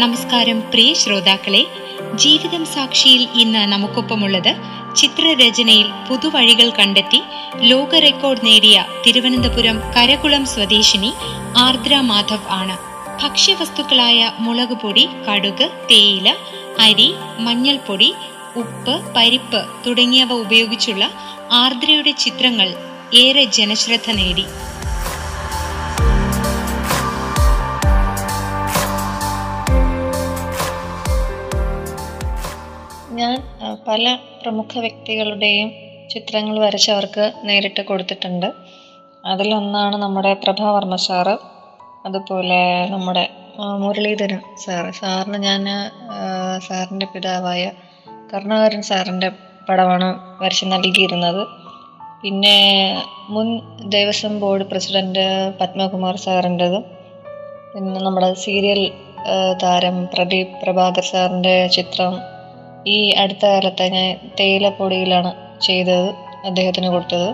നമസ്കാരം പ്രിയ ശ്രോതാക്കളെ. ജീവിതം സാക്ഷിയിൽ ഇന്ന് നമുക്കൊപ്പമുള്ളത് ചിത്രരചനയിൽ പുതുവഴികൾ കണ്ടെത്തി ലോക റെക്കോർഡ് നേടിയ തിരുവനന്തപുരം കരകുളം സ്വദേശിനി ആർദ്ര മാധവ് ആണ്. ഭക്ഷ്യവസ്തുക്കളായ മുളകുപൊടി കടുക് തേയില അരി മഞ്ഞൾപ്പൊടി ഉപ്പ് പരിപ്പ് തുടങ്ങിയവ ഉപയോഗിച്ചുള്ള ആർദ്രയുടെ ചിത്രങ്ങൾ ഏറെ ജനശ്രദ്ധ നേടി. ഞാൻ പല പ്രമുഖ വ്യക്തികളുടെയും ചിത്രങ്ങൾ വരച്ച് അവർക്ക് നേരിട്ട് കൊടുത്തിട്ടുണ്ട്. അതിലൊന്നാണ് നമ്മുടെ പ്രഭാവർമ്മ സാറ് അതുപോലെ നമ്മുടെ മുരളീധരൻ സാറ്. സാറിന് ഞാൻ സാറിന്റെ പിതാവായ കർണാകരൻ സാറിന്റെ പടമാണ് വരച്ച് നൽകിയിരുന്നത്. പിന്നെ മുൻ ദേവസ്വം ബോർഡ് പ്രസിഡന്റ് പത്മകുമാർ സാറിന്റെതും പിന്നെ നമ്മുടെ സീരിയൽ താരം പ്രദീപ് പ്രഭാകർ സാറിന്റെ ചിത്രം ഈ അടുത്ത കാലത്ത് ഞാൻ തേയിലപ്പൊടിയിലാണ് ചെയ്തത് അദ്ദേഹത്തിന് കൊടുത്തത്.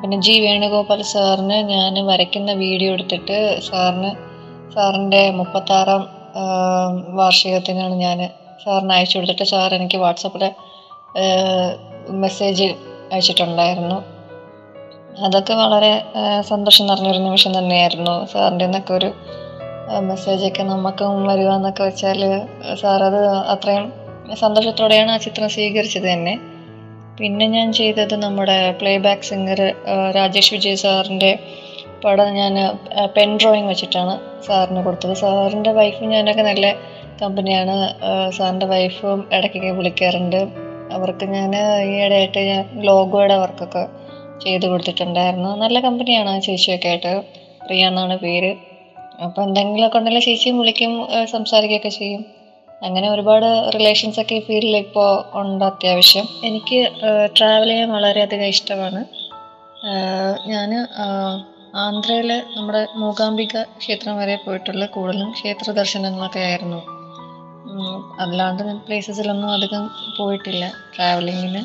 പിന്നെ ജി വേണുഗോപാൽ സാറിന് ഞാൻ വരയ്ക്കുന്ന വീഡിയോ എടുത്തിട്ട് സാറിന് സാറിന്റെ മുപ്പത്താറാം വാർഷികത്തിനാണ് ഞാൻ സാറിന് അയച്ചു കൊടുത്തിട്ട് സാർ എനിക്ക് വാട്സപ്പിൽ മെസ്സേജ് അയച്ചിട്ടുണ്ടായിരുന്നു. അതൊക്കെ വളരെ സന്തോഷം നിറഞ്ഞൊരു നിമിഷം തന്നെയായിരുന്നു സാറിന്റെ നിന്നൊക്കെ ഒരു മെസ്സേജൊക്കെ നമുക്കും വരിക എന്നൊക്കെ വെച്ചാൽ സാറത് അത്രയും സന്തോഷത്തോടെയാണ് ആ ചിത്രം സ്വീകരിച്ചത് തന്നെ. പിന്നെ ഞാൻ ചെയ്തത് നമ്മുടെ play back singer Rajesh Vijay സാറിന്റെ പടം ഞാൻ പെൻ ഡ്രോയിങ് വെച്ചിട്ടാണ് സാറിന് കൊടുത്തത്. സാറിന്റെ വൈഫും ഞാനൊക്കെ നല്ല കമ്പനിയാണ് സാറിന്റെ വൈഫും ഇടയ്ക്കൊക്കെ വിളിക്കാറുണ്ട്. അവർക്ക് ഞാൻ ഈയിടെയായിട്ട് ഞാൻ ലോഗോയുടെ വർക്കൊക്കെ ചെയ്ത് കൊടുത്തിട്ടുണ്ടായിരുന്നു. നല്ല കമ്പനിയാണ് ആ ചേച്ചിയൊക്കെ ആയിട്ട്. പ്രിയ എന്നാണ് പേര്. അപ്പോൾ എന്തെങ്കിലുമൊക്കെ ഉണ്ടെങ്കിൽ ചേച്ചിയും വിളിക്കും സംസാരിക്കുകയൊക്കെ ചെയ്യും. അങ്ങനെ ഒരുപാട് റിലേഷൻസ് ഒക്കെ ഈ ഫീൽഡിൽ ഇപ്പോൾ ഉണ്ട് അത്യാവശ്യം. എനിക്ക് ട്രാവൽ ചെയ്യാൻ വളരെയധികം ഇഷ്ടമാണ്. ഞാൻ ആന്ധ്രയിലെ നമ്മുടെ മൂകാംബിക ക്ഷേത്രം വരെ പോയിട്ടുള്ള കൂടുതലും ക്ഷേത്ര ദർശനങ്ങളൊക്കെ ആയിരുന്നു. അല്ലാണ്ട് അല്ലാണ്ട് പ്ലേസസിലൊന്നും അധികം പോയിട്ടില്ല ട്രാവലിങ്ങിന്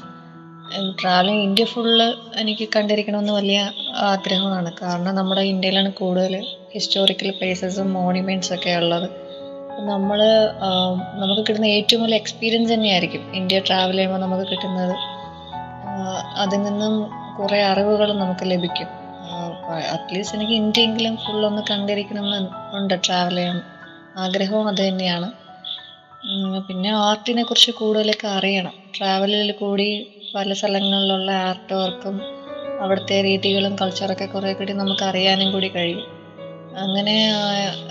ട്രാവലിംഗ് ഇന്ത്യ ഫുള്ള് എനിക്ക് കണ്ടിരിക്കണമെന്ന് വലിയ ആഗ്രഹമാണ്. കാരണം നമ്മുടെ ഇന്ത്യയിലാണ് കൂടുതൽ ഹിസ്റ്റോറിക്കൽ പ്ലേസസും മോണിമെന്റ്സ് ഒക്കെ ഉള്ളത്. നമ്മൾ നമുക്ക് കിട്ടുന്ന ഏറ്റവും വലിയ എക്സ്പീരിയൻസ് തന്നെയായിരിക്കും ഇന്ത്യ ട്രാവൽ ചെയ്യുമ്പോൾ നമുക്ക് കിട്ടുന്നത്. അതിൽ നിന്നും കുറേ അറിവുകൾ നമുക്ക് ലഭിക്കും. അറ്റ്ലീസ്റ്റ് എനിക്ക് ഇന്ത്യയെങ്കിലും ഫുള്ളൊന്ന് കണ്ടിരിക്കണം ഉണ്ട് ട്രാവൽ ചെയ്യാൻ ആഗ്രഹവും അത് തന്നെയാണ്. പിന്നെ ആർട്ടിനെ കുറിച്ച് കൂടുതലൊക്കെ അറിയണം. ട്രാവലിൽ കൂടി പല സ്ഥലങ്ങളിലുള്ള ആർട്ട് വർക്കും അവിടുത്തെ രീതികളും കൾച്ചറൊക്കെ കുറേ കൂടി നമുക്ക് അറിയാനും കൂടി കഴിയും. അങ്ങനെ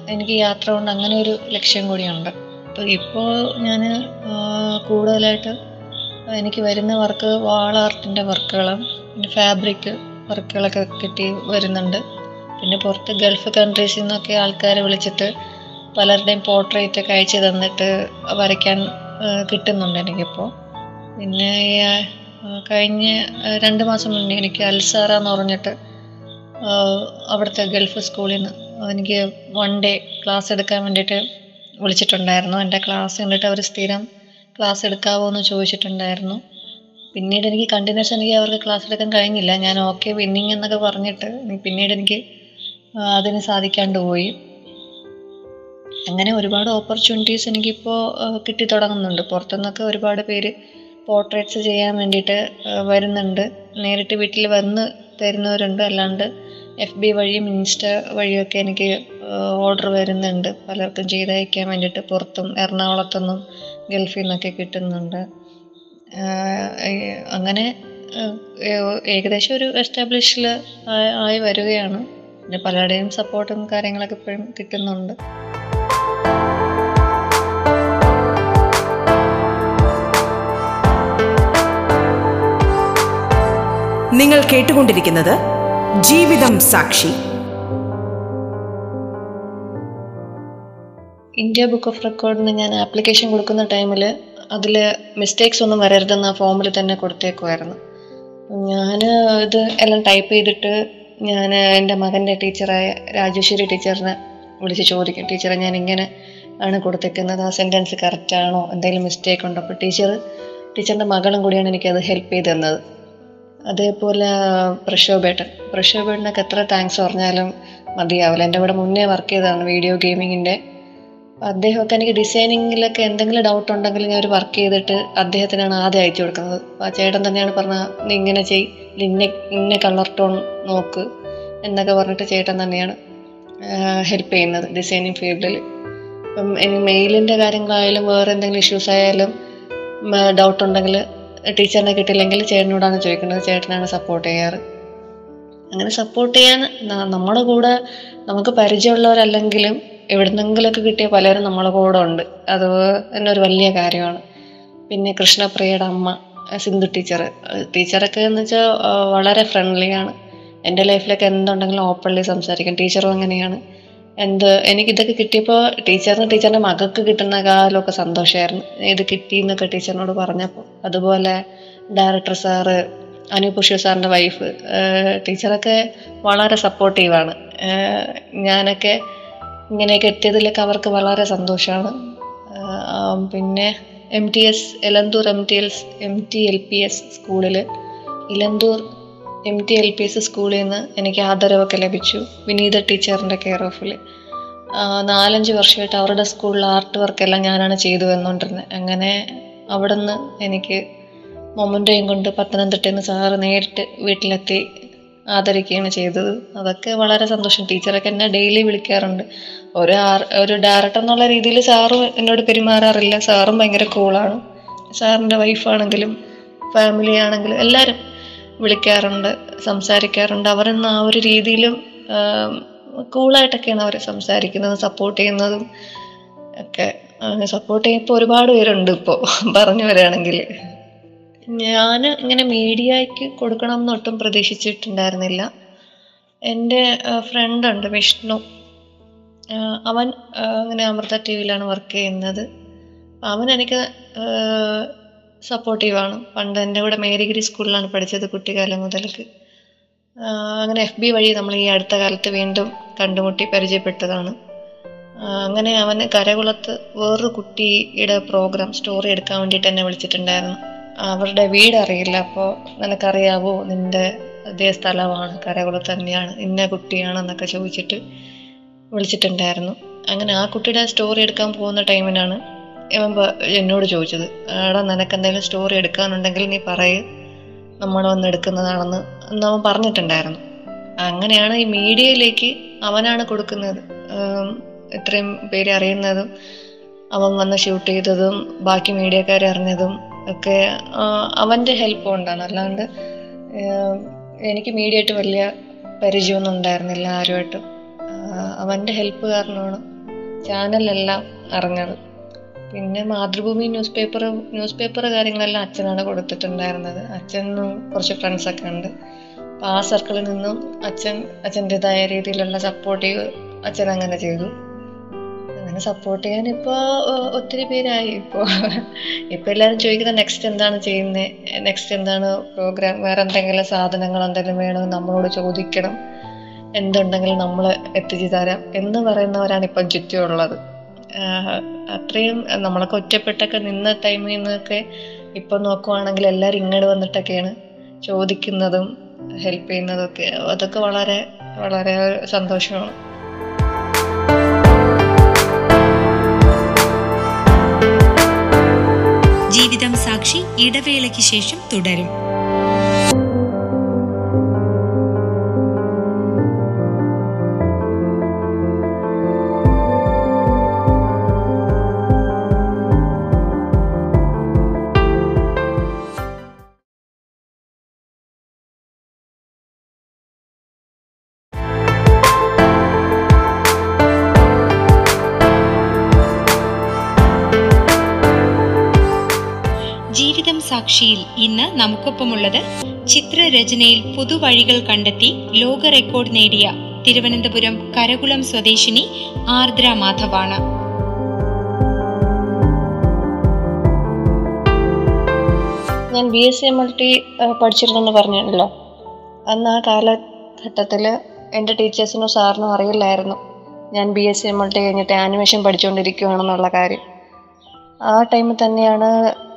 എനിക്ക് യാത്ര കൊണ്ട് അങ്ങനെ ഒരു ലക്ഷ്യം കൂടിയുണ്ട്. അപ്പോൾ ഇപ്പോൾ ഞാൻ കൂടുതലായിട്ട് എനിക്ക് വരുന്ന വർക്ക് വാൾ ആർട്ടിന്റെ വർക്കുകളും പിന്നെ ഫാബ്രിക് വർക്കുകളൊക്കെ കിട്ടി വരുന്നുണ്ട്. പിന്നെ പുറത്ത് ഗൾഫ് കൺട്രീസിൽ നിന്നൊക്കെ ആൾക്കാരെ വിളിച്ചിട്ട് പലരുടെയും പോർട്രേറ്റ് ഒക്കെ അയച്ചു തന്നിട്ട് വരയ്ക്കാൻ കിട്ടുന്നുണ്ട് എനിക്കിപ്പോൾ പിന്നെ കഴിഞ്ഞ രണ്ട് മാസം മുന്നേ എനിക്ക് അൽസാറ എന്ന് പറഞ്ഞിട്ട് അവിടുത്തെ ഗൾഫ് സ്കൂളിൽ നിന്ന് എനിക്ക് വൺ ഡേ ക്ലാസ് എടുക്കാൻ വേണ്ടിയിട്ട് വിളിച്ചിട്ടുണ്ടായിരുന്നു. എന്റെ ക്ലാസ് കണ്ടിട്ട് അവർ സ്ഥിരം ക്ലാസ് എടുക്കാവോ എന്ന് ചോദിച്ചിട്ടുണ്ടായിരുന്നു. പിന്നീട് എനിക്ക് കണ്ടിന്യൂസ് എനിക്ക് അവർക്ക് ക്ലാസ് എടുക്കാൻ കഴിഞ്ഞില്ല. ഞാൻ ഓക്കെ വിന്നിങ് എന്നൊക്കെ പറഞ്ഞിട്ട് പിന്നീട് എനിക്ക് അതിന് സാധിക്കാണ്ട് പോയി. അങ്ങനെ ഒരുപാട് ഓപ്പർച്യൂണിറ്റീസ് എനിക്കിപ്പോൾ കിട്ടി തുടങ്ങുന്നുണ്ട്. പുറത്തുനിന്നൊക്കെ ഒരുപാട് പേര് പോർട്രേറ്റ്സ് ചെയ്യാൻ വേണ്ടിയിട്ട് വരുന്നുണ്ട്. നേരിട്ട് വീട്ടിൽ വന്ന് തരുന്നവരുണ്ട്. അല്ലാണ്ട് എഫ് ബി വഴിയും ഇൻസ്റ്റ വഴിയൊക്കെ എനിക്ക് ഓർഡർ വരുന്നുണ്ട്. പലർക്കും ചെയ്തയക്കാൻ വേണ്ടിയിട്ട് പുറത്തും എറണാകുളത്തുനിന്നും ഗൾഫിൽ നിന്നൊക്കെ കിട്ടുന്നുണ്ട്. അങ്ങനെ ഏകദേശം ഒരു എസ്റ്റാബ്ലിഷിൽ ആയി വരികയാണ്. പിന്നെ പലരുടെയും സപ്പോർട്ടും കാര്യങ്ങളൊക്കെ ഇപ്പോഴും കിട്ടുന്നുണ്ട്. നിങ്ങൾ കേട്ടുകൊണ്ടിരിക്കുന്നത് ജീവിതം സാക്ഷി. ഇന്ത്യ ബുക്ക് ഓഫ് റെക്കോർഡിന് ഞാൻ ആപ്ലിക്കേഷൻ കൊടുക്കുന്ന ടൈമിൽ അതിൽ മിസ്റ്റേക്സ് ഒന്നും വരരുതെന്ന് ആ ഫോമിൽ തന്നെ കൊടുത്തേക്കുമായിരുന്നു ഞാൻ ഇത് എല്ലാം ടൈപ്പ് ചെയ്തിട്ട് ഞാൻ എന്റെ മകന്റെ ടീച്ചറായ രാജേശ്വരി ടീച്ചറിനെ വിളിച്ച് ചോദിക്കും. ടീച്ചറെ ഞാൻ ഇങ്ങനെ ആണ് കൊടുത്തേക്കുന്നത്. ആ സെന്റൻസ് കറക്റ്റാണോ എന്തെങ്കിലും മിസ്റ്റേക്ക് ഉണ്ടോ? അപ്പോൾ ടീച്ചർ ടീച്ചറിന്റെ മകളും കൂടിയാണ് എനിക്കത് ഹെൽപ്പ് ചെയ്ത് തന്നത്. അതേപോലെ പ്രക്ഷോഭേട്ടൻ പ്രക്ഷോഭേട്ടനൊക്കെ എത്ര താങ്ക്സ് പറഞ്ഞാലും മതിയാവില്ല. എന്റെ ഇവിടെ മുന്നേ വർക്ക് ചെയ്തതാണ് വീഡിയോ ഗെയിമിങ്ങിന്റെ അദ്ദേഹമൊക്കെ എനിക്ക് ഡിസൈനിങ്ങിലൊക്കെ എന്തെങ്കിലും ഡൗട്ട് ഉണ്ടെങ്കിൽ ഞാൻ ഒരു വർക്ക് ചെയ്തിട്ട് അദ്ദേഹത്തിനാണ് ആദ്യം അയച്ചു കൊടുക്കുന്നത്. ആ ചേട്ടൻ തന്നെയാണ് പറഞ്ഞത് നീ ഇങ്ങനെ ചെയ് ഇന്ന ഇന്ന കളർ ടോൺ നോക്ക് എന്നൊക്കെ പറഞ്ഞിട്ട് ചേട്ടൻ തന്നെയാണ് ഹെൽപ്പ് ചെയ്യുന്നത് ഡിസൈനിങ് ഫീൽഡിൽ ഇപ്പം മെയിലിന്റെ കാര്യങ്ങളായാലും വേറെ എന്തെങ്കിലും ഇഷ്യൂസ് ആയാലും ഡൗട്ട് ഉണ്ടെങ്കിൽ ടീച്ചറിനെ കിട്ടില്ലെങ്കിൽ ചേട്ടനോടാണ് ചോദിക്കുന്നത്. ചേട്ടനാണ് സപ്പോർട്ട് ചെയ്യാറ്. അങ്ങനെ സപ്പോർട്ട് ചെയ്യാൻ നമ്മുടെ കൂടെ നമുക്ക് പരിചയമുള്ളവരല്ലെങ്കിലും എവിടുന്നെങ്കിലൊക്കെ കിട്ടിയ പലരും നമ്മളെ കൂടെ ഉണ്ട്. അത് തന്നെ ഒരു വലിയ കാര്യമാണ്. പിന്നെ കൃഷ്ണപ്രിയയുടെ അമ്മ സിന്ധു ടീച്ചർ ടീച്ചറൊക്കെ എന്ന് വെച്ചാൽ വളരെ ഫ്രണ്ട്ലിയാണ് എന്റെ ലൈഫിലൊക്കെ എന്തുണ്ടെങ്കിലും ഓപ്പൺലി സംസാരിക്കും. ടീച്ചറും അങ്ങനെയാണ്. എന്ത് എനിക്കിതൊക്കെ കിട്ടിയപ്പോൾ ടീച്ചറിന് ടീച്ചറിന്റെ മകൾക്ക് കിട്ടുന്ന കാലമൊക്കെ സന്തോഷമായിരുന്നു ഇത് കിട്ടി എന്നൊക്കെ ടീച്ചറിനോട് പറഞ്ഞപ്പോൾ അതുപോലെ ഡയറക്ടർ സാറ് അനു പുഷ്യ സാറിന്റെ വൈഫ് ടീച്ചറൊക്കെ വളരെ സപ്പോർട്ടീവാണ് ഞാനൊക്കെ ഇങ്ങനെയൊക്കെ എത്തിയതിലൊക്കെ അവർക്ക് വളരെ സന്തോഷമാണ് പിന്നെ M T S Elanthoor M T L M T L P S സ്കൂളിൽ Elanthoor M T L P S സ്കൂളിൽ നിന്ന് എനിക്ക് ആദരവൊക്കെ ലഭിച്ചു. വിനീത ടീച്ചറിന്റെ കെയർ ഓഫിൽ നാലഞ്ച് വർഷമായിട്ട് അവരുടെ സ്കൂളിൽ ആർട്ട് വർക്കെല്ലാം ഞാനാണ് ചെയ്തു വന്നുകൊണ്ടിരുന്നത് അങ്ങനെ അവിടെ നിന്ന് എനിക്ക് മൊമന്റെയും കൊണ്ട് പത്തനംതിട്ടയിൽ നിന്ന് സാറ് നേരിട്ട് വീട്ടിലെത്തി ആദരിക്കുകയാണ് ചെയ്തത്. അതൊക്കെ വളരെ സന്തോഷം. ടീച്ചറൊക്കെ എന്നെ ഡെയിലി വിളിക്കാറുണ്ട്. ഒരു ആർ ഒരു ഡയറക്ടർ എന്നുള്ള രീതിയിൽ സാറും എന്നോട് പെരുമാറാറില്ല. സാറും ഭയങ്കര കൂളാണ് സാറിന്റെ വൈഫാണെങ്കിലും ഫാമിലി ആണെങ്കിലും എല്ലാവരും വിളിക്കാറുണ്ട് സംസാരിക്കാറുണ്ട്. അവരെന്ന ആ ഒരു രീതിയിലും കൂളായിട്ടൊക്കെയാണ് അവർ സംസാരിക്കുന്നത് സപ്പോർട്ട് ചെയ്യുന്നതും ഒക്കെ. സപ്പോർട്ട് ചെയ്യുമ്പോൾ ഒരുപാട് പേരുണ്ട് ഇപ്പോൾ പറഞ്ഞു വരികയാണെങ്കിൽ ഞാൻ ഇങ്ങനെ മീഡിയയ്ക്ക് കൊടുക്കണം എന്ന് ഒട്ടും പ്രതീക്ഷിച്ചിട്ടുണ്ടായിരുന്നില്ല. എന്റെ ഫ്രണ്ട് ഉണ്ട് വിഷ്ണു. അവൻ അങ്ങനെ അമൃത ടി വിയിലാണ് വർക്ക് ചെയ്യുന്നത്. അവൻ എനിക്ക് സപ്പോർട്ടീവാണ് പണ്ട് എന്റെ കൂടെ മേരിഗിരി സ്കൂളിലാണ് പഠിച്ചത് കുട്ടിക്കാലം മുതൽക്ക്. അങ്ങനെ എഫ് ബി വഴി നമ്മൾ ഈ അടുത്ത കാലത്ത് വീണ്ടും കണ്ടുമുട്ടി പരിചയപ്പെട്ടതാണ്. അങ്ങനെ അവന് കരകുളത്ത് വേറൊരു കുട്ടിയുടെ പ്രോഗ്രാം സ്റ്റോറി എടുക്കാൻ വേണ്ടിയിട്ട് എന്നെ വിളിച്ചിട്ടുണ്ടായിരുന്നു. അവരുടെ വീട് അറിയില്ല. അപ്പോൾ നിനക്കറിയാവോ നിന്റെ അതേ സ്ഥലമാണ് കരകുളത്ത് തന്നെയാണ് ഇന്ന കുട്ടിയാണെന്നൊക്കെ ചോദിച്ചിട്ട് വിളിച്ചിട്ടുണ്ടായിരുന്നു. അങ്ങനെ ആ കുട്ടിയുടെ സ്റ്റോറി എടുക്കാൻ പോകുന്ന ടൈമിനാണ് എന്നോട് ചോദിച്ചത് എടാ നിനക്ക് എന്തെങ്കിലും സ്റ്റോറി എടുക്കാനുണ്ടെങ്കിൽ നീ പറയ്. നമ്മൾ വന്ന് എടുക്കുന്നതാണെന്ന് എന്ന് അവൻ പറഞ്ഞിട്ടുണ്ടായിരുന്നു. അങ്ങനെയാണ് ഈ മീഡിയയിലേക്ക് അവനാണ് കൊടുക്കുന്നത്. ഇത്രയും പേര് അറിയുന്നതും അവൻ വന്ന് ഷൂട്ട് ചെയ്തതും ബാക്കി മീഡിയക്കാർ അറിഞ്ഞതും ഒക്കെ അവന്റെ ഹെൽപ്പ് കൊണ്ടാണ്. അല്ലാണ്ട് എനിക്ക് മീഡിയ ആയിട്ട് വലിയ പരിചയമൊന്നും ഉണ്ടായിരുന്നില്ല ആരുമായിട്ടും. അവന്റെ ഹെൽപ്പ് കാരണമാണ് ചാനലെല്ലാം അറിഞ്ഞത്. പിന്നെ Mathrubhumi news paper news paper കാര്യങ്ങളെല്ലാം അച്ഛനാണ് കൊടുത്തിട്ടുണ്ടായിരുന്നത്. അച്ഛനും കുറച്ച് ഫ്രണ്ട്സൊക്കെ ഉണ്ട്. അപ്പം ആ സർക്കിളിൽ നിന്നും അച്ഛൻ അച്ഛന്റെതായ രീതിയിലുള്ള സപ്പോർട്ടീവ് അച്ഛൻ അങ്ങനെ ചെയ്തു. അങ്ങനെ സപ്പോർട്ട് ചെയ്യാൻ ഇപ്പോൾ ഒത്തിരി പേരായി. ഇപ്പോൾ ഇപ്പോൾ എല്ലാവരും ചോദിക്കുന്നത് നെക്സ്റ്റ് എന്താണ് ചെയ്യുന്നത് നെക്സ്റ്റ് എന്താണ് പ്രോഗ്രാം വേറെ എന്തെങ്കിലും സാധനങ്ങൾ എന്തെങ്കിലും വേണോ? നമ്മളോട് ചോദിക്കണം. എന്തുണ്ടെങ്കിലും നമ്മൾ എത്തിച്ചു തരാം എന്ന് പറയുന്നവരാണ് ഇപ്പം ചുറ്റുമുള്ളത് അത്രയും നമ്മളൊക്കെ ഒറ്റപ്പെട്ടൊക്കെ നിന്ന ടൈമിൽ നിന്നൊക്കെ ഇപ്പൊ നോക്കുവാണെങ്കിൽ എല്ലാവരും ഇങ്ങോട്ട് വന്നിട്ടൊക്കെയാണ് ചോദിക്കുന്നതും ഹെൽപ്പ് ചെയ്യുന്നതും ഒക്കെ അതൊക്കെ വളരെ വളരെ സന്തോഷമാണ്. ജീവിതം സാക്ഷി ഇടവേളയ്ക്ക് ശേഷം തുടരും. സാക്ഷിയിൽ ഇന്ന് നമുക്കൊപ്പമുള്ളത് ചിത്രരചനയിൽ പുതുവഴികൾ കണ്ടെത്തി ലോക റെക്കോർഡ് നേടിയ തിരുവനന്തപുരം കരകുളം സ്വദേശിനി ആർദ്ര മാധവാണ്. ഞാൻ B S C M T പഠിച്ചിരുന്നെന്ന് പറഞ്ഞല്ലോ. അന്ന് ആ കാലഘട്ടത്തിൽ എന്റെ ടീച്ചേഴ്സിനോ സാറിനോ അറിയില്ലായിരുന്നു ഞാൻ B S C M T കഴിഞ്ഞിട്ട് ആനിമേഷൻ പഠിച്ചുകൊണ്ടിരിക്കുകയാണെന്നുള്ള കാര്യം. ആ ടൈമിൽ തന്നെയാണ്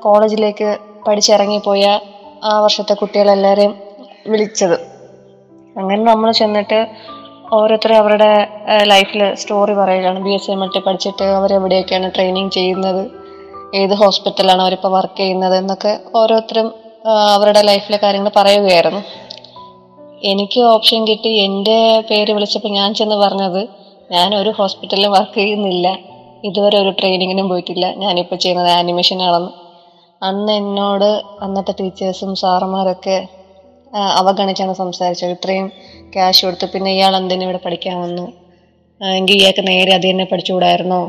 കോളേജിലേക്ക് പഠിച്ചിറങ്ങിപ്പോയ ആ വർഷത്തെ കുട്ടികളെല്ലാവരെയും വിളിച്ചത്. അങ്ങനെ നമ്മൾ ചെന്നിട്ട് ഓരോരുത്തരും അവരുടെ ലൈഫിൽ സ്റ്റോറി പറയുകയാണ്. B S C M L പഠിച്ചിട്ട് അവരെവിടെയൊക്കെയാണ് ട്രെയിനിങ് ചെയ്യുന്നത്? ഏത് ഹോസ്പിറ്റലാണ് അവരിപ്പോൾ വർക്ക് ചെയ്യുന്നത്? എന്നൊക്കെ ഓരോരുത്തരും അവരുടെ ലൈഫിലെ കാര്യങ്ങൾ പറയുകയായിരുന്നു. എനിക്ക് ഓപ്ഷൻ കിട്ടി. എന്റെ പേര് വിളിച്ചപ്പോൾ ഞാൻ ചെന്ന് പറഞ്ഞത് ഞാൻ ഒരു ഹോസ്പിറ്റലിൽ വർക്ക് ചെയ്യുന്നില്ല. ഇതുവരെ ഒരു ട്രെയിനിങ്ങിനും പോയിട്ടില്ല. ഞാനിപ്പോൾ ചെയ്യുന്നത് ആനിമേഷൻ ആണെന്ന്. അന്ന് എന്നോട് അന്നത്തെ ടീച്ചേഴ്സും സാറുമാരൊക്കെ അവഗണിച്ചാണ് സംസാരിച്ചത്. ഇത്രയും ക്യാഷ് കൊടുത്ത് പിന്നെ ഇയാൾ എന്തിനു ഇവിടെ പഠിക്കാൻ വന്നു? എങ്കിൽ ഇയാൾക്ക് നേരെ അത് തന്നെ പഠിച്ചുകൂടായിരുന്നോ?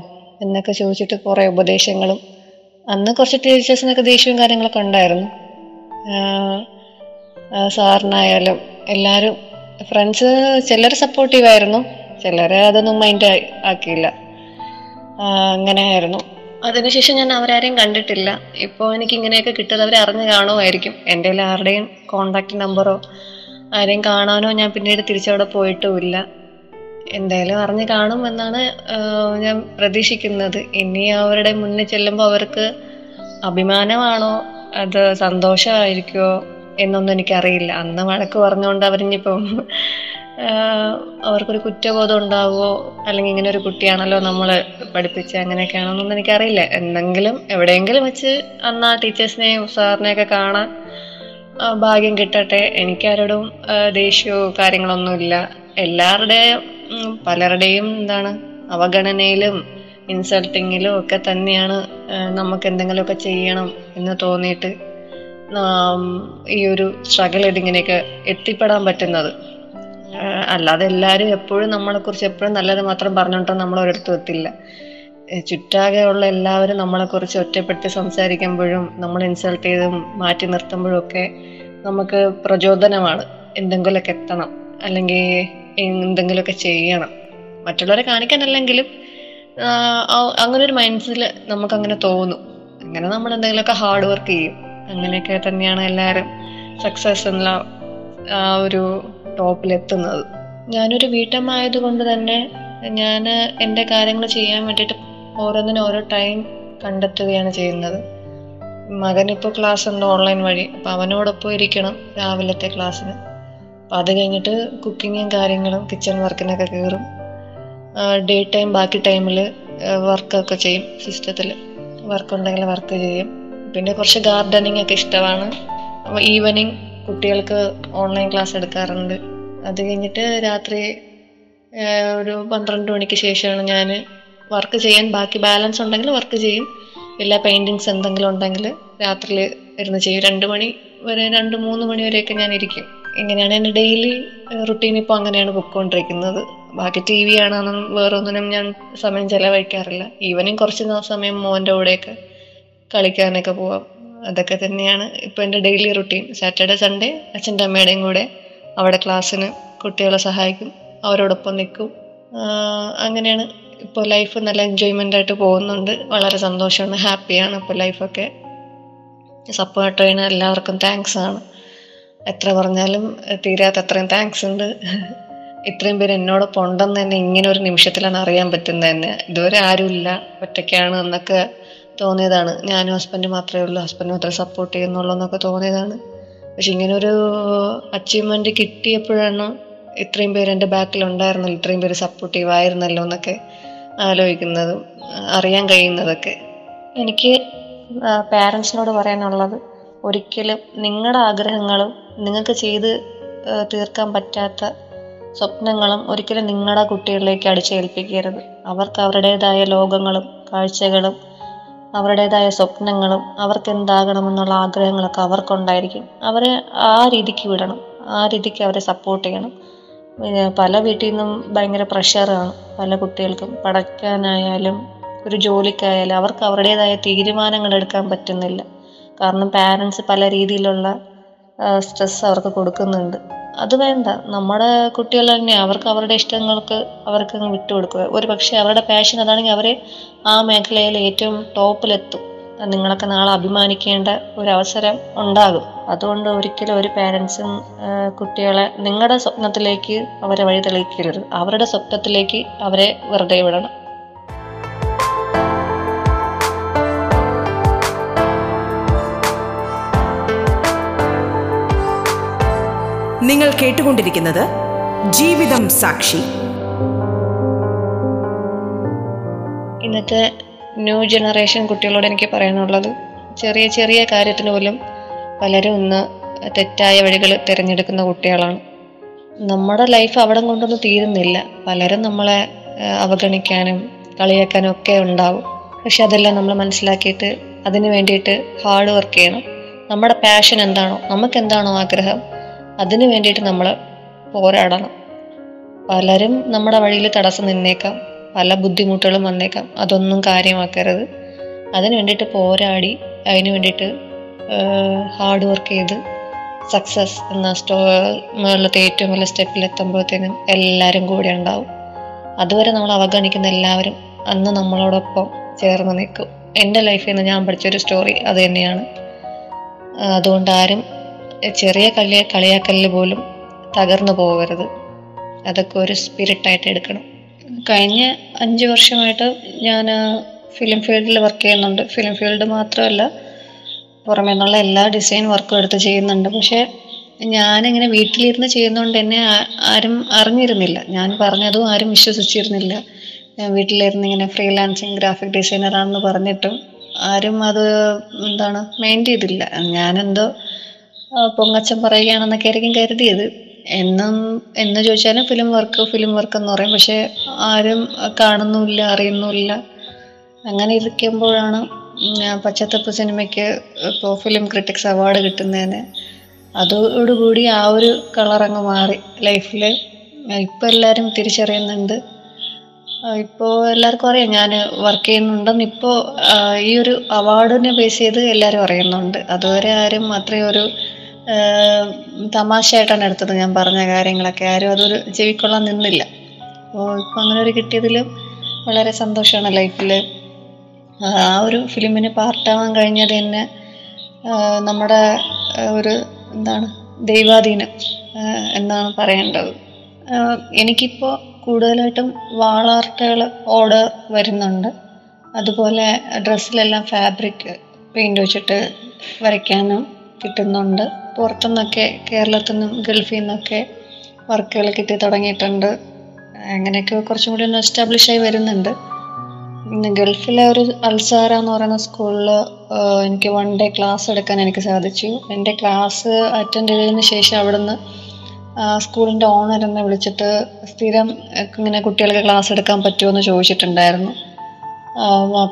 എന്നൊക്കെ ചോദിച്ചിട്ട് കുറേ ഉപദേശങ്ങളും അന്ന് കുറച്ച് ടീച്ചേഴ്സിനൊക്കെ ദേഷ്യവും കാര്യങ്ങളൊക്കെ ഉണ്ടായിരുന്നു. സാറിനായാലും എല്ലാവരും ഫ്രണ്ട്സ് ചിലർ സപ്പോർട്ടീവായിരുന്നു ചിലർ അതൊന്നും മൈൻഡ് ആക്കിയില്ല. അങ്ങനെ അങ്ങനെയായിരുന്നു അതിനുശേഷം ഞാൻ അവരാരെയും കണ്ടിട്ടില്ല. ഇപ്പോൾ എനിക്ക് ഇങ്ങനെയൊക്കെ കിട്ടുന്നത് അവർ അറിഞ്ഞു കാണുമായിരിക്കും. എന്റെ ആരുടെയും കോണ്ടാക്ട് നമ്പറോ ആരെയും കാണാനോ ഞാൻ പിന്നീട് തിരിച്ചവിടെ പോയിട്ടുമില്ല. എന്തായാലും അറിഞ്ഞു കാണും എന്നാണ് ഞാൻ പ്രതീക്ഷിക്കുന്നത്. ഇനി അവരുടെ മുന്നിൽ ചെല്ലുമ്പോൾ അവർക്ക് അഭിമാനമാണോ? അത് സന്തോഷമായിരിക്കുമോ എന്നൊന്നും എനിക്കറിയില്ല. അന്ന് വഴക്ക് പറഞ്ഞുകൊണ്ട് അവരിഞ്ഞിപ്പം അവർക്കൊരു കുറ്റബോധം ഉണ്ടാവുമോ അല്ലെങ്കിൽ ഇങ്ങനെ ഒരു കുട്ടിയാണല്ലോ നമ്മൾ പഠിപ്പിച്ച അങ്ങനെയൊക്കെയാണോ എന്നൊന്നും എനിക്കറിയില്ല. എന്തെങ്കിലും എവിടെയെങ്കിലും വെച്ച് അന്ന് ആ ടീച്ചേഴ്സിനെയും സാറിനെയൊക്കെ കാണാൻ ഭാഗ്യം കിട്ടട്ടെ. എനിക്കാരോടും ദേഷ്യമോ കാര്യങ്ങളൊന്നുമില്ല. എല്ലാവരുടെയും പലരുടെയും എന്താണ് അവഗണനയിലും ഇൻസൾട്ടിങ്ങിലും ഒക്കെ തന്നെയാണ് നമുക്ക് എന്തെങ്കിലുമൊക്കെ ചെയ്യണം എന്ന് തോന്നിയിട്ട് ഈ ഒരു സ്ട്രഗിൾ ഇങ്ങനെയൊക്കെ എത്തിപ്പെടാൻ പറ്റുന്നത്. അല്ലാതെ എല്ലാവരും എപ്പോഴും നമ്മളെ കുറിച്ച് എപ്പോഴും നല്ലത് മാത്രം പറഞ്ഞുകൊണ്ടോ നമ്മൾ ഒരിടത്തും എത്തില്ല ചുറ്റാകെ ഉള്ള എല്ലാവരും നമ്മളെ കുറിച്ച് ഒറ്റപ്പെടുത്തി സംസാരിക്കുമ്പോഴും നമ്മൾ ഇൻസൾട്ട് ചെയ്തും മാറ്റി നിർത്തുമ്പോഴും ഒക്കെ നമുക്ക് പ്രചോദനമാണ്. എന്തെങ്കിലുമൊക്കെ എത്തണം. അല്ലെങ്കിൽ എന്തെങ്കിലുമൊക്കെ ചെയ്യണം. മറ്റുള്ളവരെ കാണിക്കാനല്ലെങ്കിലും അങ്ങനെ ഒരു മൈൻഡ്സിൽ നമുക്കങ്ങനെ തോന്നും. അങ്ങനെ നമ്മൾ എന്തെങ്കിലുമൊക്കെ ഹാർഡ് വർക്ക് ചെയ്യും. അങ്ങനെയൊക്കെ തന്നെയാണ് എല്ലാവരും സക്സസ് എന്നുള്ള ആ ഒരു ടോപ്പിലെത്തുന്നത് ഞാനൊരു വീട്ടമ്മ കൊണ്ട് തന്നെ ഞാൻ എന്റെ കാര്യങ്ങൾ ചെയ്യാൻ വേണ്ടിയിട്ട് ഓരോന്നിനും ഓരോ ടൈം കണ്ടെത്തുകയാണ് ചെയ്യുന്നത്. മകനിപ്പോൾ ക്ലാസ് ഉണ്ട് ഓൺലൈൻ വഴി. അപ്പം അവനോടൊപ്പം ഇരിക്കണം രാവിലത്തെ ക്ലാസ്സിന് അപ്പം അത് കഴിഞ്ഞിട്ട് കുക്കിങ്ങും കാര്യങ്ങളും കിച്ചൺ വർക്കിനൊക്കെ കയറും. ഡേ ടൈം ബാക്കി ടൈമിൽ വർക്കൊക്കെ ചെയ്യും സിസ്റ്റത്തിൽ വർക്ക് ഉണ്ടെങ്കിൽ വർക്ക് ചെയ്യും. പിന്നെ കുറച്ച് ഗാർഡനിങ് ഒക്കെ ഇഷ്ടമാണ്. അപ്പോൾ ഈവനിങ് കുട്ടികൾക്ക് ഓൺലൈൻ ക്ലാസ് എടുക്കാറുണ്ട്. അത് കഴിഞ്ഞിട്ട് രാത്രി ഒരു പന്ത്രണ്ട് മണിക്ക് ശേഷമാണ് ഞാൻ വർക്ക് ചെയ്യാൻ. ബാക്കി ബാലൻസ് ഉണ്ടെങ്കിൽ വർക്ക് ചെയ്യും. എല്ലാ പെയിന്റിങ്സ് എന്തെങ്കിലും ഉണ്ടെങ്കിൽ രാത്രി ഇരുന്ന് ചെയ്യും. രണ്ട് മണി വരെ രണ്ട് മൂന്ന് മണി വരെയൊക്കെ ഞാൻ ഇരിക്കും. ഇങ്ങനെയാണ് എന്റെ ഡെയിലി റുട്ടീൻ ഇപ്പോൾ അങ്ങനെയാണ് പൊയ്ക്കൊണ്ടിരിക്കുന്നത് ബാക്കി ടി വി ആണെന്നും വേറൊന്നിനും ഞാൻ സമയം ചിലവഴിക്കാറില്ല. ഈവനിങ് കുറച്ച് സമയം മോന്റെ കൂടെയൊക്കെ കളിക്കാനൊക്കെ പോവാം. അതൊക്കെ തന്നെയാണ് ഇപ്പോൾ എന്റെ ഡെയിലി റുട്ടീൻ സാറ്റർഡേ സൺഡേ അച്ഛന്റെ അമ്മയുടെയും കൂടെ അവിടെ ക്ലാസ്സിന് കുട്ടികളെ സഹായിക്കും. അവരോടൊപ്പം നിൽക്കും. അങ്ങനെയാണ് ഇപ്പോൾ ലൈഫ് നല്ല എൻജോയ്മെന്റ് ആയിട്ട് പോകുന്നുണ്ട്. വളരെ സന്തോഷമാണ്. ഹാപ്പിയാണ് ഇപ്പോൾ ലൈഫൊക്കെ സപ്പോർട്ട് ചെയ്യുന്ന എല്ലാവർക്കും താങ്ക്സ് ആണ്. എത്ര പറഞ്ഞാലും തീരാത്ത അത്രയും താങ്ക്സ് ഉണ്ട്. ഇത്രയും പേര് എന്നോടൊപ്പം ഉണ്ടെന്ന് തന്നെ ഇങ്ങനെ ഒരു നിമിഷത്തിലാണ് അറിയാൻ പറ്റുന്നത് തന്നെ. ഇതുവരെ ആരുമില്ല. ഒറ്റയ്ക്കാണ് എന്നൊക്കെ തോന്നിയതാണ്. ഞാനും ഹസ്ബൻഡ് മാത്രമേ ഉള്ളൂ. ഹസ്ബൻഡ് മാത്രമേ സപ്പോർട്ട് ചെയ്യുന്നുള്ളൂ എന്നൊക്കെ തോന്നിയതാണ്. പക്ഷെ ഇങ്ങനൊരു ഒരു അച്ചീവ്മെന്റ് കിട്ടിയപ്പോഴാണ് ഇത്രയും പേര് എന്റെ ബാക്കിൽ ഉണ്ടായിരുന്നല്ലോ. ഇത്രയും പേര് സപ്പോർട്ടീവ് ആയിരുന്നല്ലോ എന്നൊക്കെ ആലോചിക്കുന്നതും അറിയാൻ കഴിയുന്നതൊക്കെ. എനിക്ക് പാരൻസിനോട് പറയാനുള്ളത് ഒരിക്കലും നിങ്ങളുടെ ആഗ്രഹങ്ങളും നിങ്ങൾക്ക് ചെയ്ത് തീർക്കാൻ പറ്റാത്ത സ്വപ്നങ്ങളും ഒരിക്കലും നിങ്ങളുടെ കുട്ടികളിലേക്ക് അടിച്ചേൽപ്പിക്കരുത്. അവർക്ക് അവരുടേതായ ലോകങ്ങളും കാഴ്ചകളും അവരുടേതായ സ്വപ്നങ്ങളും അവർക്ക് എന്താകണമെന്നുള്ള ആഗ്രഹങ്ങളൊക്കെ അവർക്കുണ്ടായിരിക്കും. അവരെ ആ രീതിക്ക് വിടണം. ആ രീതിക്ക് അവരെ സപ്പോർട്ട് ചെയ്യണം. പല വീട്ടിൽ നിന്നും ഭയങ്കര പ്രഷറാണ് പല കുട്ടികൾക്കും. പഠിക്കാനായാലും ഒരു ജോലിക്കായാലും അവർക്ക് അവരുടേതായ തീരുമാനങ്ങൾ എടുക്കാൻ പറ്റുന്നില്ല. കാരണം പാരൻസ് പല രീതിയിലുള്ള സ്ട്രെസ് അവർക്ക് കൊടുക്കുന്നുണ്ട്. അത് വേണ്ട. നമ്മുടെ കുട്ടികൾ തന്നെ. അവർക്ക് അവരുടെ ഇഷ്ടങ്ങൾക്ക് അവർക്ക് വിട്ടുകൊടുക്കുക ഒരു പക്ഷേ അവരുടെ പാഷൻ അതാണെങ്കിൽ അവരെ ആ മേഖലയിൽ ഏറ്റവും ടോപ്പിലെത്തും. നിങ്ങളൊക്കെ നാളെ അഭിമാനിക്കേണ്ട ഒരു അവസരം ഉണ്ടാകും. അതുകൊണ്ട് ഒരിക്കലും ഒരു പാരൻസും കുട്ടികളെ നിങ്ങളുടെ സ്വപ്നത്തിലേക്ക് അവരെ വഴി തെളിയിക്കരുത്. അവരുടെ സ്വപ്നത്തിലേക്ക് അവരെ വെറുതെ വിടണം. നിങ്ങൾ കേട്ടുകൊണ്ടിരിക്കുന്നത് ജീവിതം സാക്ഷി. ഇന്നത്തെ ന്യൂ ജനറേഷൻ കുട്ടികളോട് എനിക്ക് പറയാനുള്ളത് ചെറിയ ചെറിയ കാര്യത്തിന് പോലും പലരും ഇന്ന് തെറ്റായ വഴികൾ തിരഞ്ഞെടുക്കുന്ന കുട്ടികളാണ്. നമ്മുടെ ലൈഫ് അവിടെ കൊണ്ടൊന്നും തീരുന്നില്ല. പലരും നമ്മളെ അവഗണിക്കാനും കളിയാക്കാനും ഒക്കെ ഉണ്ടാവും. പക്ഷെ അതെല്ലാം നമ്മൾ മനസ്സിലാക്കിയിട്ട് അതിന് വേണ്ടിയിട്ട് ഹാർഡ് വർക്ക് ചെയ്യണം. നമ്മുടെ പാഷൻ എന്താണോ നമുക്ക് എന്താണോ ആഗ്രഹം അതിന് വേണ്ടിയിട്ട് നമ്മൾ പോരാടണം. പലരും നമ്മുടെ വഴിയിൽ തടസ്സം നിന്നേക്കാം. പല ബുദ്ധിമുട്ടുകളും വന്നേക്കാം. അതൊന്നും കാര്യമാക്കരുത്. അതിന് വേണ്ടിയിട്ട് പോരാടി അതിന് വേണ്ടിയിട്ട് ഹാർഡ് വർക്ക് ചെയ്ത് സക്സസ് എന്ന സ്റ്റോ മുകളിലത്തെ ഏറ്റവും വലിയ സ്റ്റെപ്പിൽ എത്തുമ്പോഴത്തേനും എല്ലാവരും കൂടെ ഉണ്ടാവും. അതുവരെ നമ്മൾ അവഗണിക്കുന്ന എല്ലാവരും അന്ന് നമ്മളോടൊപ്പം ചേർന്ന് നിൽക്കും. എന്റെ ലൈഫിൽ നിന്ന് ഞാൻ പഠിച്ചൊരു സ്റ്റോറി അത് തന്നെയാണ്. അതുകൊണ്ട് ആരും ചെറിയ കളിയ കളിയാക്കലിൽ പോലും തകർന്നു പോകരുത്. അതൊക്കെ ഒരു സ്പിരിറ്റായിട്ട് എടുക്കണം. കഴിഞ്ഞ അഞ്ച് വർഷമായിട്ട് ഞാൻ ഫിലിം ഫീൽഡിൽ വർക്ക് ചെയ്യുന്നുണ്ട്. ഫിലിം ഫീൽഡ് മാത്രമല്ല പുറമേ നിന്നുള്ള എല്ലാ ഡിസൈൻ വർക്കും എടുത്ത് ചെയ്യുന്നുണ്ട്. പക്ഷേ ഞാനിങ്ങനെ വീട്ടിലിരുന്ന് ചെയ്യുന്നതുകൊണ്ട് എന്നെ ആരും അറിഞ്ഞിരുന്നില്ല. ഞാൻ പറഞ്ഞതും ആരും വിശ്വസിച്ചിരുന്നില്ല. ഞാൻ വീട്ടിലിരുന്ന് ഇങ്ങനെ ഫ്രീലാൻസിങ് ഗ്രാഫിക് ഡിസൈനറാണെന്ന് പറഞ്ഞിട്ടും ആരും അത് എന്താണ് മൈൻഡ് ചെയ്തില്ല. ഞാനെന്തോ ആ, പൊങ്ങച്ചം പറയുകയാണെന്നൊക്കെ ആയിരിക്കും കരുതിയത്. എന്നും എന്ന് ചോദിച്ചാലും ഫിലിം വർക്ക് ഫിലിം വർക്ക് എന്ന് പറയും. പക്ഷെ ആരും കാണുന്നുമില്ല അറിയുന്നുമില്ല. അങ്ങനെ ഇരിക്കുമ്പോഴാണ് പച്ചത്തപ്പ് സിനിമയ്ക്ക് ഇപ്പോൾ ഫിലിം ക്രിട്ടിക്സ് അവാർഡ് കിട്ടുന്നതിന് അതോടുകൂടി ആ ഒരു കളറങ്ങ് മാറി. ലൈഫിൽ ഇപ്പോൾ എല്ലാവരും തിരിച്ചറിയുന്നുണ്ട്. ഇപ്പോൾ എല്ലാവർക്കും അറിയാം ഞാൻ വർക്ക് ചെയ്യുന്നുണ്ടെന്ന്. ഇപ്പോൾ ഈ ഒരു അവാർഡിനെ ബേസ് ചെയ്ത് എല്ലാവരും അറിയുന്നുണ്ട്. അതുവരെ ആരും അത്രയും ഒരു തമാശയായിട്ടാണ് എടുത്തത് ഞാൻ പറഞ്ഞ കാര്യങ്ങളൊക്കെ. ആരും അതൊരു ചെവിക്കൊള്ളാൻ നിന്നില്ല. അപ്പോൾ ഇപ്പം അങ്ങനെ ഒരു കിട്ടിയതിലും വളരെ സന്തോഷമാണ് ലൈഫിൽ ആ ഒരു ഫിലിമിന് പാർട്ടാവാൻ കഴിഞ്ഞത് തന്നെ നമ്മുടെ ഒരു എന്താണ് ദൈവാധീനം എന്നാണ് പറയേണ്ടത്. എനിക്കിപ്പോൾ കൂടുതലായിട്ടും വാളാർട്ടുകൾ ഓർഡർ വരുന്നുണ്ട്. അതുപോലെ ഡ്രസ്സിലെല്ലാം ഫാബ്രിക് പെയിന്റ് വെച്ചിട്ട് വരയ്ക്കാനും കിട്ടുന്നുണ്ട്. പുറത്തുനിന്നൊക്കെ കേരളത്തിൽ നിന്നും ഗൾഫിൽ നിന്നൊക്കെ വർക്കുകൾ കിട്ടി തുടങ്ങിയിട്ടുണ്ട്. അങ്ങനെയൊക്കെ കുറച്ചും കൂടി ഒന്ന് എസ്റ്റാബ്ലിഷ് ആയി വരുന്നുണ്ട്. പിന്നെ ഗൾഫിലെ ഒരു അൽസാര എന്ന് പറയുന്ന സ്കൂളിൽ എനിക്ക് വൺ ഡേ ക്ലാസ് എടുക്കാൻ എനിക്ക് സാധിച്ചു. എന്റെ ക്ലാസ് അറ്റൻഡ് ചെയ്തതിന് ശേഷം അവിടുന്ന് സ്കൂളിന്റെ ഓണർ എന്നെ വിളിച്ചിട്ട് സ്ഥിരം ഇങ്ങനെ കുട്ടികൾക്ക് ക്ലാസ് എടുക്കാൻ പറ്റുമോ എന്ന് ചോദിച്ചിട്ടുണ്ടായിരുന്നു.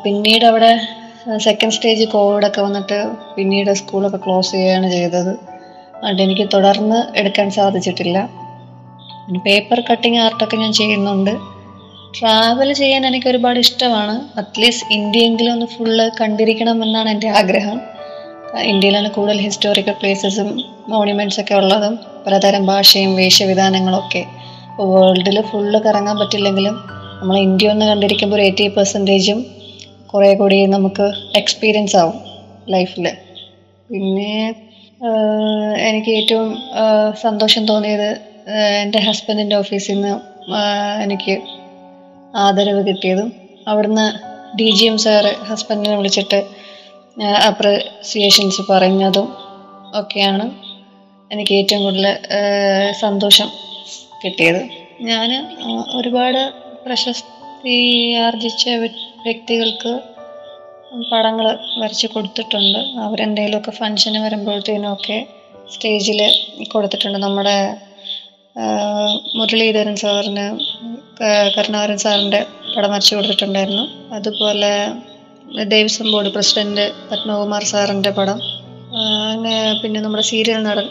പിന്നീട് അവിടെ സെക്കൻഡ് സ്റ്റേജ് കോവിഡൊക്കെ വന്നിട്ട് പിന്നീട് സ്കൂളൊക്കെ ക്ലോസ് ചെയ്യുകയാണ് ചെയ്തത്. അതുകൊണ്ട് എനിക്ക് തുടർന്ന് എടുക്കാൻ സാധിച്ചിട്ടില്ല. പേപ്പർ കട്ടിങ് ആർട്ടൊക്കെ ഞാൻ ചെയ്യുന്നുണ്ട്. ട്രാവൽ ചെയ്യാൻ എനിക്ക് ഒരുപാട് ഇഷ്ടമാണ്. അറ്റ്ലീസ്റ്റ് ഇന്ത്യയെങ്കിലും ഒന്ന് ഫുള്ള് കണ്ടിരിക്കണം എന്നാണ് എന്റെ ആഗ്രഹം. ഇന്ത്യയിലാണ് കൂടുതൽ ഹിസ്റ്റോറിക്കൽ പ്ലേസസും മോണ്യുമെന്റ്സ് ഒക്കെ ഉള്ളതും. പലതരം ഭാഷയും വേഷവിധാനങ്ങളൊക്കെ. ഇപ്പോൾ വേൾഡിൽ ഫുള്ള് കറങ്ങാൻ പറ്റില്ലെങ്കിലും നമ്മൾ ഇന്ത്യ ഒന്ന് കണ്ടിരിക്കുമ്പോൾ ഒരു എയ്റ്റി പെർസെന്റേജും കുറേ കൂടി നമുക്ക് എക്സ്പീരിയൻസ് ആവും ലൈഫിൽ പിന്നെ എനിക്ക് ഏറ്റവും സന്തോഷം തോന്നിയത് എന്റെ ഹസ്ബൻഡിന്റെ ഓഫീസിൽ നിന്ന് എനിക്ക് ആദരവ് കിട്ടിയതും അവിടുന്ന് ഡി ജി എം സാറ് ഹസ്ബൻഡിനെ വിളിച്ചിട്ട് അപ്രിസിയേഷൻസ് പറഞ്ഞതും ഒക്കെയാണ് എനിക്ക് ഏറ്റവും കൂടുതൽ സന്തോഷം കിട്ടിയത്. ഞാൻ ഒരുപാട് പ്രശസ്തി ആർജിച്ച വ്യക്തികൾക്ക് പടങ്ങൾ വരച്ച് കൊടുത്തിട്ടുണ്ട്. അവരെന്തെങ്കിലുമൊക്കെ ഫങ്ഷന് വരുമ്പോഴത്തേനും ഒക്കെ സ്റ്റേജിൽ കൊടുത്തിട്ടുണ്ട്. നമ്മുടെ മുരളീധരൻ സാറിന് കരുണാകരൻ സാറിന്റെ പടം വരച്ച് കൊടുത്തിട്ടുണ്ടായിരുന്നു. അതുപോലെ ദേവസ്വം ബോർഡ് പ്രസിഡന്റ് പത്മകുമാർ സാറിന്റെ പടം. അങ്ങനെ പിന്നെ നമ്മുടെ സീരിയൽ നടൻ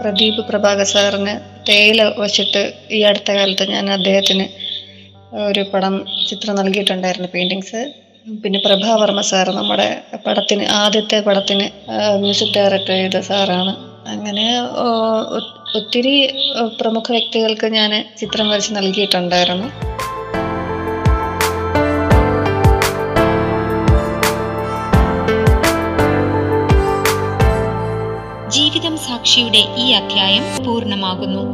പ്രദീപ് പ്രഭാകർ സാറിന് തേയില വച്ചിട്ട് ഈ അടുത്ത കാലത്ത് ഞാൻ അദ്ദേഹത്തിന് ഒരു പടം ചിത്രം നൽകിയിട്ടുണ്ടായിരുന്നു പെയിന്റിങ്സ് പിന്നെ പ്രഭാവർമ്മ സാർ നമ്മുടെ പടത്തിന് ആദ്യത്തെ പടത്തിന് മ്യൂസിക് ഡയറക്ടർ ചെയ്ത സാറാണ്. അങ്ങനെ ഒത്തിരി പ്രമുഖ വ്യക്തികൾക്ക് ഞാൻ ചിത്രം വരച്ച് നൽകിയിട്ടുണ്ടായിരുന്നു. ജീവിതം സാക്ഷിയുടെ ഈ അധ്യായം പൂർണമാകുന്നു.